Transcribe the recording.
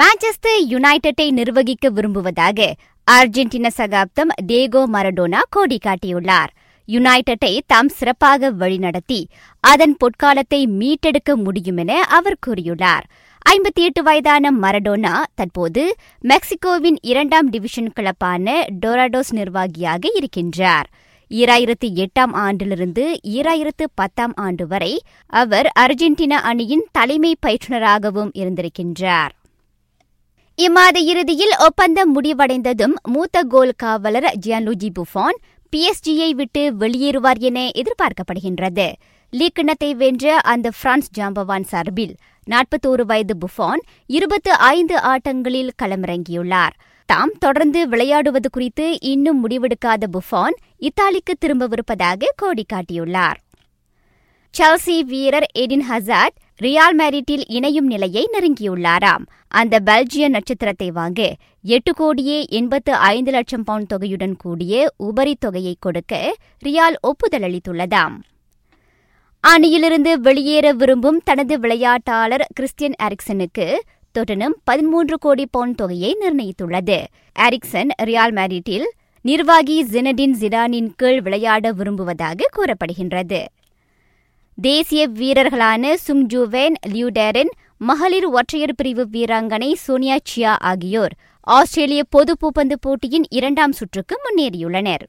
Manchester யுனைடெட்டை நிர்வகிக்க விரும்புவதாக Argentina சகாப்தம் டேகோ மரடோனா கோடி காட்டியுள்ளார் யுனைடெட்டை தாம் சிறப்பாக வழிநடத்தி அதன் பொற்காலத்தை மீட்டெடுக்க முடியும் என அவர் கூறியுள்ளார். ஐம்பத்தி எட்டு வயதான மரடோனா தற்போது மெக்சிகோவின் இரண்டாம் டிவிஷன் கிளப்பான டொராடோஸ் நிர்வாகியாக இருக்கின்றார். ஈராயிரத்து எட்டாம் ஆண்டிலிருந்து ஈராயிரத்து பத்தாம் ஆண்டு வரை அவர் அர்ஜென்டினா அணியின் தலைமை பயிற்றுநராகவும் இருந்திருக்கின்றார். இம்மாத இறுதியில் ஒப்பந்தம் முடிவடைந்ததும் மூத்த கோல் காவலர் ஜியான்லூஜி புஃபான் பிஎஸ்ஜியை விட்டு வெளியேறுவார் என எதிர்பார்க்கப்படுகின்றது. லீக் கிண்ணத்தை வென்ற அந்த பிரான்ஸ் ஜாம்பவான் சார்பில் நாற்பத்தோரு வயது புஃபான் இருபத்து ஐந்து ஆட்டங்களில் களமிறங்கியுள்ளார். தாம் தொடர்ந்து விளையாடுவது குறித்து இன்னும் முடிவெடுக்காத புஃபான் இத்தாலிக்கு திரும்பவிருப்பதாக கோடி காட்டியுள்ளார் செல்சி வீரர் எடின் ஹசாட் ரியால் மேரிட்டில் இணையும் நிலையை நெருங்கியுள்ளாராம். அந்த பெல்ஜிய நட்சத்திரத்தை வாங்க எட்டு கோடியே எண்பத்து ஐந்து லட்சம் பவுண்ட் தொகையுடன் கூடிய உபரி தொகையை கொடுக்க ரியால் ஒப்புதல் அளித்துள்ளதாம். அணியிலிருந்து வெளியேற விரும்பும் தனது விளையாட்டாளர் கிறிஸ்டியன் எரிக்சனுக்கு தொட்டனும் பதிமூன்று கோடி பவுண்ட் தொகையை நிர்ணயித்துள்ளது. எரிக்சன் ரியால் மேரிட்டில் நிர்வாகி ஜினடின் ஜிடானின் கீழ் விளையாட விரும்புவதாக கூறப்படுகின்றது. தேசிய வீரர்களான சுங் லியூடேரின் மகளிர் ஒற்றையர் பிரிவு வீராங்கனை சோனியா சியா ஆகியோர் ஆஸ்திரேலிய பொது பூப்பந்து போட்டியின் இரண்டாம் சுற்றுக்கு முன்னேறியுள்ளனர்.